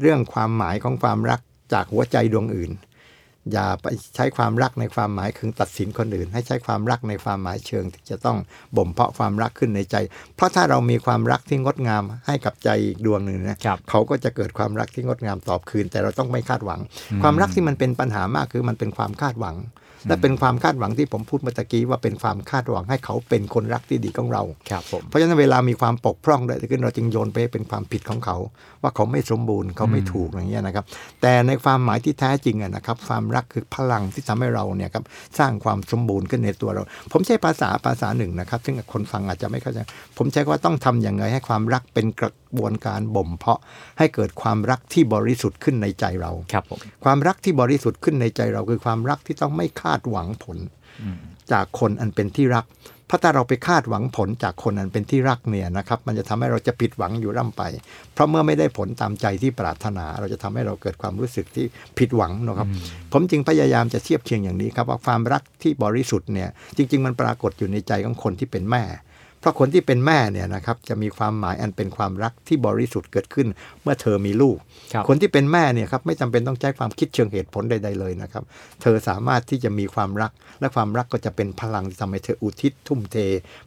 เรื่องความหมายของความรักจากหัวใจดวงอื่น อย่าไปใช้ความรักในความหมายคือตัดสินคนอื่น ให้ใช้ความรักในความหมายเชิงที่จะต้องบ่มเพาะความรักขึ้นในใจ เพราะถ้าเรามีความรักที่งดงามให้กับใจอีกดวงหนึ่งนะครับเขาก็จะเกิดความรักที่งดงามตอบคืน แต่เราต้องไม่คาดหวัง ความรักที่มันเป็นปัญหามากคือมันเป็นความคาดหวัง และเป็นความคาดหวังที่ผมพูดเมื่อตะกี้ว่าเป็นความคาดหวังให้เขาเป็นคนรักที่ดีของเราครับผมเพราะฉะนั้นเวลามีความปกพร่องใดขึ้นเราจึงโยนไปให้เป็นความผิดของเขา ว่าเขาไม่สมบูรณ์เขาไม่ถูกอย่างเงี้ยนะครับ แต่ในความหมายที่แท้จริงอะนะครับ ความรักคือพลังที่ทำให้เราเนี่ยครับสร้างความสมบูรณ์ขึ้นในตัวเรา ผมใช้ภาษาภาษาหนึ่งนะครับ ซึ่งคนฟังอาจจะไม่เข้าใจผมใช้ว่าต้องทำอย่างไรให้ความรักเป็นกระ บวนการบ่มเพาะให้เกิดความรักที่บริสุทธิ์ขึ้นในใจเราครับผมความรักที่บริสุทธิ์ขึ้นในใจเราคือความรักที่ต้องไม่คาดหวังผล จากคนอันเป็นที่รักเพราะถ้าเราไปคาดหวังผลจากคนอันเป็นที่รักเนี่ยนะครับ มันจะทำให้เราจะผิดหวังอยู่ร่ำไป เพราะเมื่อไม่ได้ผลตามใจที่ปรารถนา เราจะทำให้เราเกิดความรู้สึกที่ผิดหวังนะครับ ผมจึงพยายามจะเทียบเคียงอย่างนี้ครับว่าความรักที่บริสุทธิ์เนี่ยจริง ๆ มันปรากฏอยู่ในใจของคนที่เป็นแม่เพ ราะคนที่เป็นแม่เนี่ยนะครับจะมีความหมายอันเป็นความรักที่บริสุทธิ์เกิดขึ้น เมื่อเธอมีลูกครับคนที่เป็นแม่เนี่ยครับไม่จำเป็นต้องใช้ความคิดเชิงเหตุผลใดๆเลยนะครับ เธอสามารถที่จะมีความรัก และความรักก็จะเป็นพลังที่ทำให้เธออุทิศทุ่มเท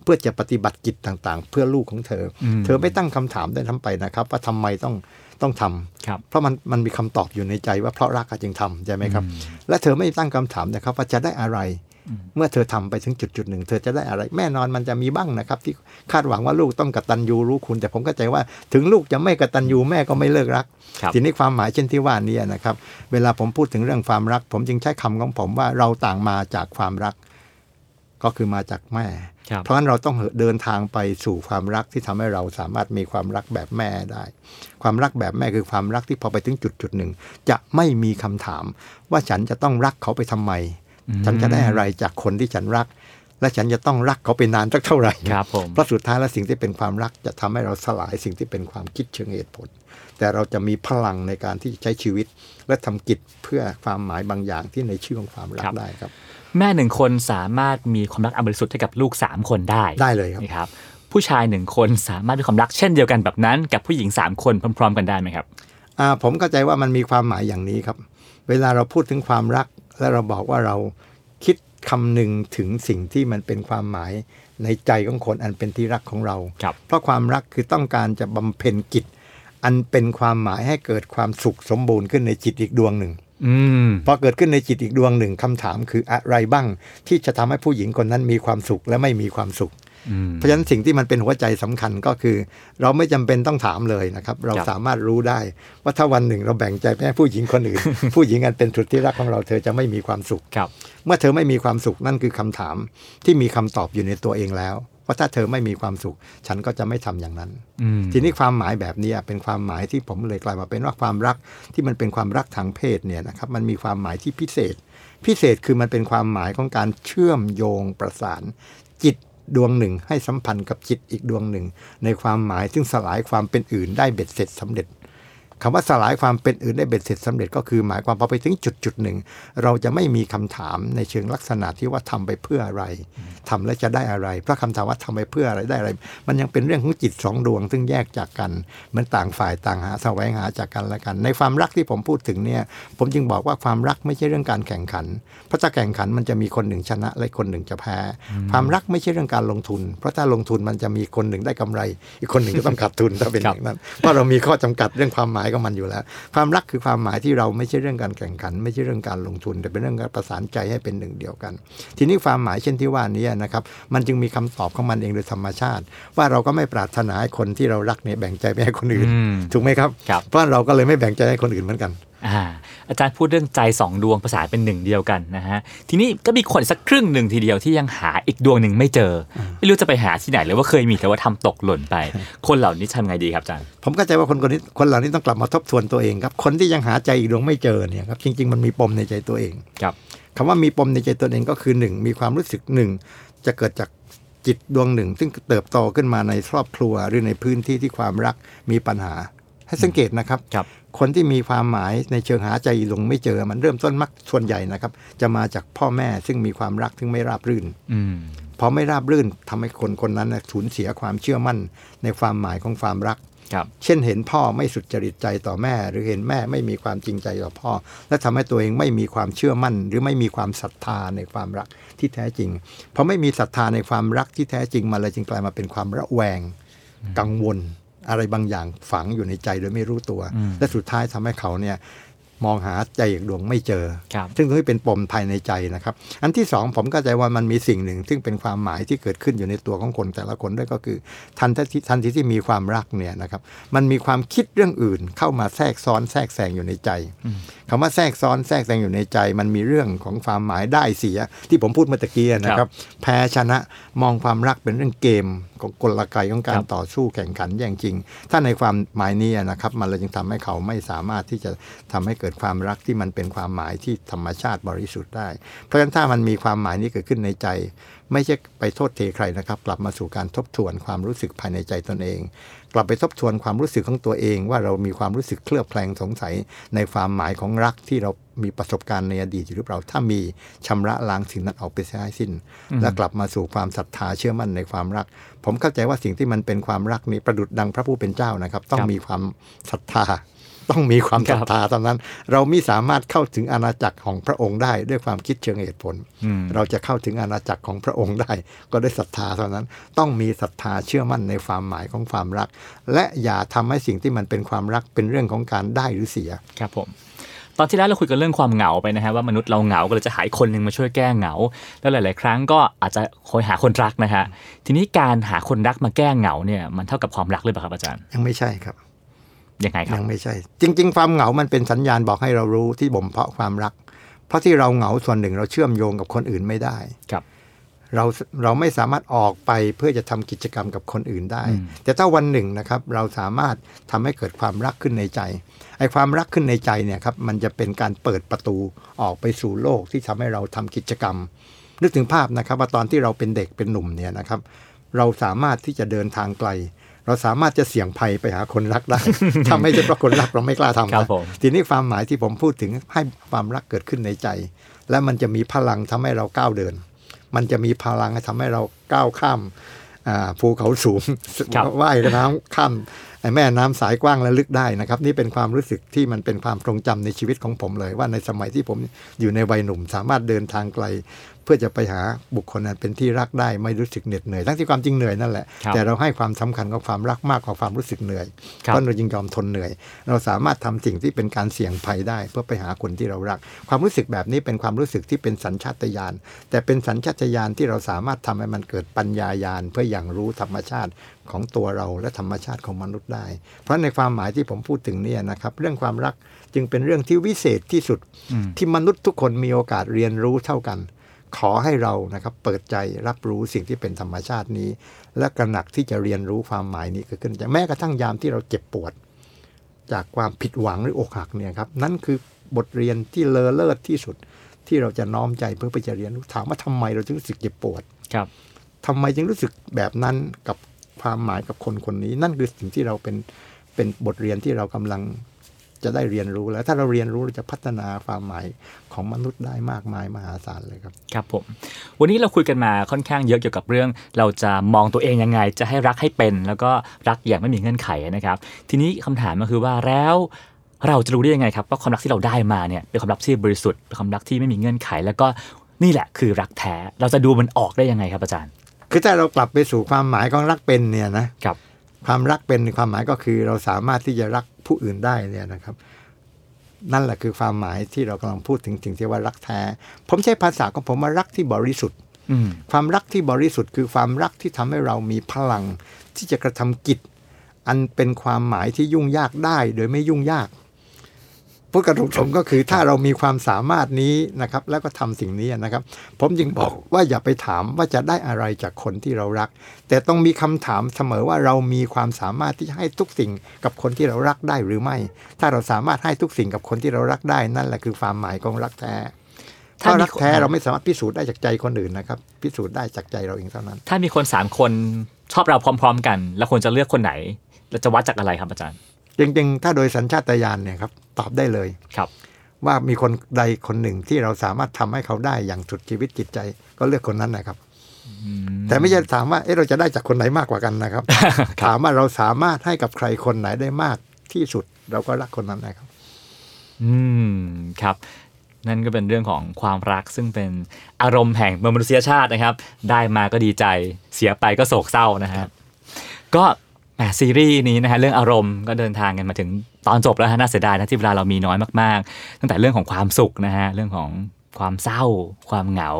เพื่อจะปฏิบัติกิจต่างๆ เพื่อลูกของเธออมเธอไม่ตั้งคำถามได้ทั้งไปนะครับ ว่าทำไมต้องต้องทำครับเพราะมันมันมีคำตอบอยู่ในใจว่าเพราะรักก็จึงทำใช่ไหมครับ และเธอไม่ตั้งคำถามนะครับว่าจะได้อะไร เมื่อเธอทำไปถึงจุดจุดๆหนึ่งเธอจะได้อะไรแม่นอนมันจะมีบ้างนะครับ ที่คาดหวังว่าลูกต้องกตัญญูรู้คุณ แต่ผมเข้าใจว่าถึงลูกจะไม่กตัญญูแม่ก็ไม่เลิกรักครับทีนี้ความหมายเช่นที่ว่านี้นะครับ เวลาผมพูดถึงเรื่องความรัก ผมจึงใช้คำของผมว่าเราต่างมาจากความรัก ก็คือมาจากแม่ครับเพราะฉะนั้นเราต้องเดินทางไปสู่ความรักที่ทำให้เราสามารถมีความรักแบบแม่ได้ ความรักแบบแม่คือความรักที่พอไปถึงจุดจุดหนึ่งจะไม่มีคำถามว่าฉันจะต้องรักเขาไปทำไม ฉันจะได้อะไรจากคนที่ฉันรัก และฉันจะต้องรักเขาไปนานสักเท่าไหร่ครับผมเพราะสุดท้ายแล้วสิ่งที่เป็นความรักจะทำให้เราสลายสิ่งที่เป็นความคิดเชิงเหตุผล แต่เราจะมีพลังในการที่จะใช้ชีวิต และทำกิจเพื่อความหมายบางอย่างที่ในชื่อของความรักครับได้ครับ แม่หนึ่งคนสามารถมีความรักอันบริสุทธิ์ให้กับลูก 3 คนได้ได้เลยครับนะครับผู้ชายหนึ่งคนสามารถมีความรักเช่นเดียวกันแบบนั้น กับผู้หญิง 3 คนพร้อม ๆ กันได้ไหมครับอ่า ผมเข้าใจว่ามันมีความหมายอย่างนี้ครับ เวลาเราพูดถึงความรัก และเราบอกว่าเราคิดคำหนึ่งถึงสิ่งที่มันเป็นความหมายในใจของคนอันเป็นที่รักของเราครับเพราะความรักคือต้องการจะบำเพ็ญกิจ อันเป็นความหมายให้เกิดความสุขสมบูรณ์ขึ้นในจิตอีกดวงหนึ่งอืมพอเกิดขึ้นในจิตอีกดวงหนึ่งคำถามคืออะไรบ้าง ที่จะทำให้ผู้หญิงคนนั้นมีความสุขและไม่มีความสุขอืม เพราะฉะนั้นสิ่งที่มันเป็นหัวใจสำคัญก็คือ เราไม่จำเป็นต้องถามเลยนะครับ เราครับสามารถรู้ได้ ว่าถ้าวันหนึ่งเราแบ่งใจไปให้ผู้หญิงคนอื่น ผู้หญิงอันเป็นสุดที่รักของเราเธอจะไม่มีความสุขครับเมื่อเธอไม่มีความสุขนั่นคือคำถามที่มีคำตอบอยู่ในตัวเองแล้วว่าถ้าเธอไม่มีความสุข ฉันก็จะไม่ทำอย่างนั้นอืมทีนี้ความหมายแบบนี้เป็นความหมายที่ผมเลยกลายมาเป็นว่าความรักที่มันเป็นความรักทางเพศเนี่ยนะครับมันมีความหมายที่พิเศษ พิเศษคือมันเป็นความหมายของการเชื่อมโยงประสานจิต ดวงหนึ่งให้สัมพันธ์กับจิตอีกดวงหนึ่ง ในความหมายซึ่งสลายความเป็นอื่นได้เบ็ดเสร็จสำเร็จ คำว่าสลายความเป็นอื่นได้เบ็ดเสร็จสำเร็จก็คือ หมายความพอไปถึงจุดจุดหนึ่ง เราจะไม่มีคำถามในเชิงลักษณะที่ว่าทำไปเพื่ออะไรทำแล้วจะได้อะไร เพราะคำถามว่าทำไปเพื่ออะไรได้อะไร มันยังเป็นเรื่องของจิตสองดวง ซึ่งแยกจากกันเหมือนต่างฝ่ายต่างหาแสวงหาจากกันและกัน ในความรักที่ผมพูดถึงเนี่ยผมจึงบอกว่าความรักไม่ใช่เรื่องการแข่งขัน เพราะถ้าแข่งขันมันจะมีคนหนึ่งชนะและคนหนึ่งจะแพ้ ความรักไม่ใช่เรื่องการลงทุน เพราะถ้าลงทุนมันจะมีคนหนึ่งได้กำไร อีกคนหนึ่งก็ต้องขาดทุนถ้าเป็นอย่างนั้นเพราะเรามีข้อจำกัดเรื่องความหมายของมันอยู่แล้ว ความรักคือความหมายที่เราไม่ใช่เรื่องการแข่งขัน ไม่ใช่เรื่องการลงทุน แต่เป็นเรื่องการประสานใจให้เป็นหนึ่งเดียวกัน ทีนี้ความหมายเช่นที่ว่านี้นะครับ มันจึงมีคำตอบของมันเองโดยธรรมชาติ ว่าเราก็ไม่ปรารถนาให้คนที่เรารักเนี่ยแบ่งใจไปให้คนอื่นอืมถูกไหมครับครับ เพราะเราก็เลยไม่แบ่งใจให้คนอื่นเหมือนกัน อ่าอาจารย์พูดเรื่องใจสองดวงภาษานเป็นหนึ่งเดียวกันนะฮะทีนี้ก็มีคนสักครึ่งหนึ่งทีเดียวที่ยังหาอีกดวงหนึ่งไม่เจออไม่รู้จะไปหาที่ไหนเลยว่าเคยมีแต่ว่าทำตกหล่นไป คนเหล่านี้ทำไงดีครับอาจารย์ผมเข้าใจว่าคนคนนี้คนเหล่านี้ต้องกลับมาทบทวนตัวเองครับคนที่ยังหาใจอีกดวงไม่เจอเนี่ยครับจริง ๆ มันมีปมในใจตัวเองครับคำว่ามีปมในใจตัวเองก็คือหนึ่งมีความรู้สึกหนึ่งจะเกิดจากจิตดวงหนึ่ง ซึ่งเติบโตขึ้นมาในครอบครัวหรือในพื้นที่ที่ความรักมีปัญหา ให้สังเกตนะครับครับ คนที่มีความหมายในเชิงหาใจลงไม่เจอ มันเริ่มต้นมักส่วนใหญ่นะครับ จะมาจากพ่อแม่ซึ่งมีความรักซึ่งไม่ราบรื่นอืมพอไม่ราบรื่นทำให้คนคนนั้นน่ะสูญเสียความเชื่อมั่นในความหมายของความรักครับเช่นเห็นพ่อไม่สุดจริตใจต่อแม่ หรือเห็นแม่ไม่มีความจริงใจต่อพ่อ และทำให้ตัวเองไม่มีความเชื่อมั่น หรือไม่มีความศรัทธาในความรักที่แท้จริงพอไม่มีศรัทธาในความรักที่แท้จริงมันเลยจึงกลายมาเป็นความระแวงกังวล อะไรบางอย่างฝังอยู่ในใจโดยไม่รู้ตัวอืมและสุดท้ายทำให้เขาเนี่ยมองหาใจอีกดวงไม่เจอครับซึ่งตรงนี้เป็นปมภายในใจนะครับ อันที่สองผมก็ใจว่ามันมีสิ่งหนึ่ง ซึ่งเป็นความหมายที่เกิดขึ้นอยู่ในตัวของคนแต่ละคนด้วยก็คือ ทันทีทันทีที่มีความรักเนี่ยนะครับ มันมีความคิดเรื่องอื่นเข้ามาแทรกซ้อนแทรกแซงอยู่ในใจ คำว่าแทรกซ้อนแทรกแซงอยู่ในใจ มันมีเรื่องของความหมายได้เสีย ที่ผมพูดเมื่อตะกี้นะคครัรับบแพ้ชนะมองความรักเป็นเรื่องเกมของกลไกของกาครรับต่อสู้แข่งขันแย่งจริง ถ้าในความหมายนี้นะครับ มันเลยจึงทำให้เขาไม่สามารถที่จะทำให้เกิดความรักที่มันเป็นความหมายที่ธรรมชาติบริสุทธิ์ได้ เพราะฉะนั้นถ้ามันมีความหมายนี้เกิดขึ้นในใจ ไม่ใช่ไปโทษเทใครนะครับ กลับมาสู่การทบทวนความรู้สึกภายในใจตนเอง กลับไปทบทวนความรู้สึกของตัวเอง ว่าเรามีความรู้สึกเคลือบแคลงสงสัยในความหมายของรักที่เรามีประสบการณ์ในอดีตอยู่หรือเปล่าถ้ามีชำระล้างสิ่งนั้นออกไปเสียให้สิ้น และกลับมาสู่ความศรัทธาเชื่อมั่นในความรัก ผมเข้าใจว่าสิ่งที่มันเป็นความรักนี้ประดุดดังพระผู้เป็นเจ้านะครับ ต้องครับมีความศรัทธา ต้องมีความศรัทธาเท่านั้น เราไม่สามารถเข้าถึงอาณาจักรของพระองค์ได้ด้วยความคิดเชิงเหตุผลอืมเราจะเข้าถึงอาณาจักรของพระองค์ได้ ก็ด้วยศรัทธาเท่านั้น ต้องมีศรัทธาเชื่อมั่นในความหมายของความรัก และอย่าทำให้สิ่งที่มันเป็นความรักเป็นเรื่องของการได้หรือเสียครับผมตอนที่แล้วเราคุยกันเรื่องความเหงาไปนะฮะว่ามนุษย์เราเหงาก็เลยจะหาอีกคนหนึ่งมาช่วยแก้เหงา แล้วหลาย ๆ ครั้งก็อาจจะคอยหาคนรักนะฮะทีนี้การหาคนรักมาแก้เหงาเนี่ยมันเท่ากับความรักหรือเปล่าครับอาจารย์ ยังไม่ใช่ครับ ยังไงครับยังไม่ใช่ จริง ๆ ความเหงามันเป็นสัญญาณบอกให้เรารู้ที่บ่มเพาะความรัก เพราะที่เราเหงาส่วนหนึ่งเราเชื่อมโยงกับคนอื่นไม่ได้ครับ เราเราไม่สามารถออกไปเพื่อจะทำกิจกรรมกับคนอื่นได้อืมแต่ถ้าวันหนึ่งนะครับ เราสามารถทำให้เกิดความรักขึ้นในใจไอ้ความรักขึ้นในใจเนี่ยครับมันจะเป็นการเปิดประตูออกไปสู่โลกที่ทำให้เราทำกิจกรรม นึกถึงภาพนะครับ ว่าตอนที่เราเป็นเด็กเป็นหนุ่มเนี่ยนะครับ เราสามารถที่จะเดินทางไกล เราสามารถจะเสี่ยงภัยไปหาคนรักได้ถ้าไม่ใช่เพราะคนรักเราไม่กล้าทำครับนะผมทีนี้ความหมายที่ผมพูดถึงให้ความรักเกิดขึ้นในใจ และมันจะมีพลังทำให้เราก้าวเดิน มันจะมีพลังทำให้เราก้าวข้ามอ่าภูเขาสูงครับว่ายน้ำข้ามไอ้แม่น้ำสายกว้างและลึกได้นะครับ นี่เป็นความรู้สึกที่มันเป็นความทรงจำในชีวิตของผมเลย ว่าในสมัยที่ผมอยู่ในวัยหนุ่ม สามารถเดินทางไกลเพื่อจะไปหาบุคคลนั้นเป็นที่รักได้ไม่รู้สึกเหน็ดเหนื่อยทั้งที่ความจริงเหนื่อยนั่นแหละครับแต่เราให้ความสำคัญกับความรักมากกว่าความรู้สึกเหนื่อยครับเพราะเราจึงยอมทนเหนื่อย เราสามารถทำสิ่งที่เป็นการเสี่ยงภัยได้ เพื่อไปหาคนที่เรารัก ความรู้สึกแบบนี้เป็นความรู้สึกที่เป็นสัญชาตญาณแต่เป็นสัญชาตญาณที่เราสามารถทำให้มันเกิดปัญญายาณเพื่ออย่างรู้ธรรมชาติของตัวเราและธรรมชาติของมนุษย์ได้ เพราะในความหมายที่ผมพูดถึงเนี่ยนะครับ เรื่องความรักจึงเป็นเรื่องที่วิเศษที่สุดอืมที่มนุษย์ทุกคนมีโอกาสเรียนรู้เท่ากัน ขอให้เรานะครับเปิดใจรับรู้สิ่งที่เป็นธรรมชาตินี้ และกระหนักที่จะเรียนรู้ความหมายนี้เกิดขึ้นจากแม้กระทั่งยามที่เราเจ็บปวด จากความผิดหวังหรืออกหักเนี่ยครับนั่นคือบทเรียนที่เลอเลิศที่สุดที่เราจะน้อมใจเพื่อไปจะเรียนรู้ถามว่าทำไมเราถึงรู้สึกเจ็บปวดครับทำไมจึงรู้สึกแบบนั้นกับความหมายกับคนคนนี้ นั่นคือสิ่งที่เราเป็นเป็นบทเรียนที่เรากำลัง จะได้เรียนรู้แล้ว ถ้าเราเรียนรู้เราจะพัฒนาความหมายของมนุษย์ได้มากมายมหาศาลเลยครับ ครับผม วันนี้เราคุยกันมาค่อนข้างเยอะเกี่ยวกับเรื่อง เราจะมองตัวเองยังไง จะให้รักให้เป็น แล้วก็รักอย่างไม่มีเงื่อนไขนะครับ ทีนี้คำถามก็คือว่าแล้วเราจะรู้ได้ยังไงครับว่าความรักที่เราได้มาเนี่ยเป็นความรักที่บริสุทธิ์เป็นความรักที่ไม่มีเงื่อนไข แล้วก็นี่แหละคือรักแท้เราจะดูมันออกได้ยังไงครับอาจารย์ คือถ้าเรากลับไปสู่ความหมายของรักเป็นเนี่ยนะครับ ความรักเป็นความหมายก็คือเราสามารถที่จะรักผู้อื่นได้เนี่ยนะครับ นั่นแหละคือความหมายที่เรากำลังพูดถึงถึงที่ว่ารักแท้ ผมใช้ภาษาของผมว่ารักที่บริสุทธิ์อืมความรักที่บริสุทธิ์คือความรักที่ทำให้เรามีพลังที่จะกระทำกิจ อันเป็นความหมายที่ยุ่งยากได้ โดยไม่ยุ่งยาก พูดกันตรงๆก็คือถ้าเรามีความสามารถนี้นะครับ แล้วก็ทำสิ่งนี้นะครับ ผมจึงบอกว่าอย่าไปถามว่าจะได้อะไรจากคนที่เรารัก แต่ต้องมีคำถามเสมอว่าเรามีความสามารถที่จะให้ทุกสิ่งกับคนที่เรารักได้หรือไม่ ถ้าเราสามารถให้ทุกสิ่งกับคนที่เรารักได้นั่นแหละคือความหมายของรักแท้เพถ้าราะมีรักแท้เราไม่สามารถพิสูจน์ได้จากใจคนอื่นนะครับ พิสูจน์ได้จากใจเราเองเท่านั้น ถ้ามีคนสามคนชอบเราพร้อม ๆ กัน แล้วควรจะเลือกคนไหนเราจะวัดจากอะไรครับอาจารย์ จริงๆ ถ้าโดยสัญชาตญาณเนี่ยครับตอบได้เลยครับว่ามีคนใดคนหนึ่งที่เราสามารถทำให้เขาได้อย่างสุดชีวิตจิตใจก็เลือกคนนั้นนะครับ แต่ไม่ใช่ถามว่าเอ๊ะเราจะได้จากคนไหนมากกว่ากันนะครับ ถามว่าเราสามารถให้กับใครคนไหนได้มากที่สุด เราก็รักคนนั้นนะครับ อืมครับ นั่นก็เป็นเรื่องของความรักซึ่งเป็นอารมณ์แห่งมนุษยชาตินะครับ ได้มาก็ดีใจ เสียไปก็โศกเศร้านะฮะก็แหม ซีรีส์นี้นะฮะเรื่องอารมณ์ก็เดินทางกันมาถึงตอนจบแล้วฮะน่าเสียดายนะที่เวลาเรามีน้อยมากๆ ตั้งแต่เรื่องของความสุขนะฮะเรื่องของความเศร้า ความเหงา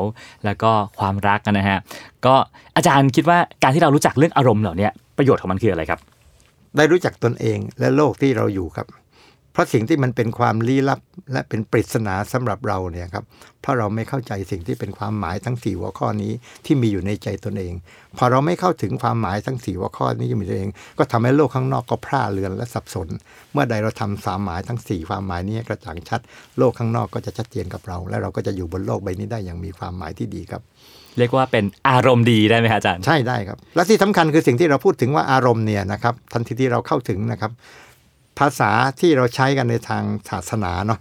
แล้วก็ความรักนะฮะก็อาจารย์คิดว่าการที่เรารู้จักเรื่องอารมณ์เหล่านี้ประโยชน์ของมันคืออะไรครับ ได้รู้จักตนเองและโลกที่เราอยู่ครับ เพราะสิ่งที่มันเป็นความลี้ลับ และเป็นปริศนาสำหรับเราเนี่ยครับเพราะเราไม่เข้าใจสิ่งที่เป็นความหมายทั้งสี่หัวข้อนี้ที่มีอยู่ในใจตนเอง พอเราไม่เข้าถึงความหมายทั้งสี่หัวข้อนี้ที่มีในตัวเอง ก็ทำให้โลกข้างนอกก็พร่าเรือนและสับสน เมื่อใดเราทำสามหมายทั้งสี่ความหมายนี้ให้กระจ่างชัด โลกข้างนอกก็จะชัดเจนกับเรา และเราก็จะอยู่บนโลกใบนี้ได้อย่างมีความหมายที่ดีครับเรียกว่าเป็นอารมณ์ดีได้ไหมฮะอาจารย์ ใช่ได้ครับ และที่สำคัญคือสิ่งที่เราพูดถึงว่าอารมณ์เนี่ยนะครับทันทีที่เราเข้าถึงนะครับ ภาษาที่เราใช้กันในทางศาสนาเนาะ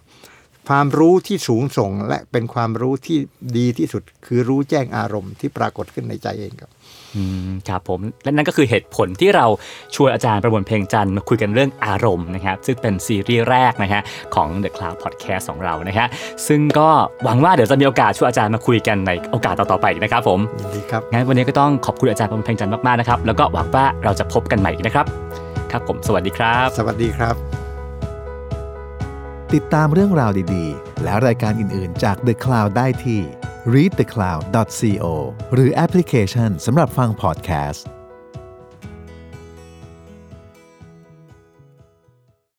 ความรู้ที่สูงส่งและเป็นความรู้ที่ดีที่สุด คือรู้แจ้งอารมณ์ที่ปรากฏขึ้นในใจเองครับอืมครับผมและนั่นก็คือเหตุผลที่เราชวนอาจารย์ประมวลเพลงจันทร์มาคุยกันเรื่องอารมณ์นะครับ ซึ่งเป็นซีรีส์แรกนะฮะของ The Cloud Podcast ของเรานะฮะซึ่งก็หวังว่าเดี๋ยวจะมีโอกาสชวนอาจารย์มาคุยกันในโอกาสต่อๆไปอีกนะครับผมยินดีครับงั้นวันนี้ก็ต้องขอบคุณอาจารย์ประมวลเพลงจันทร์มากๆนะครับแล้วก็หวังว่าเราจะพบกันใหม่อีกนะครับ ครับผมสวัสดีครับ สวัสดีครับ ติดตามเรื่องราวดีๆ และรายการอื่นๆ จาก The Cloud ได้ที่ readthecloud.co หรือแอปพลิเคชันสำหรับฟังพอดแคสต์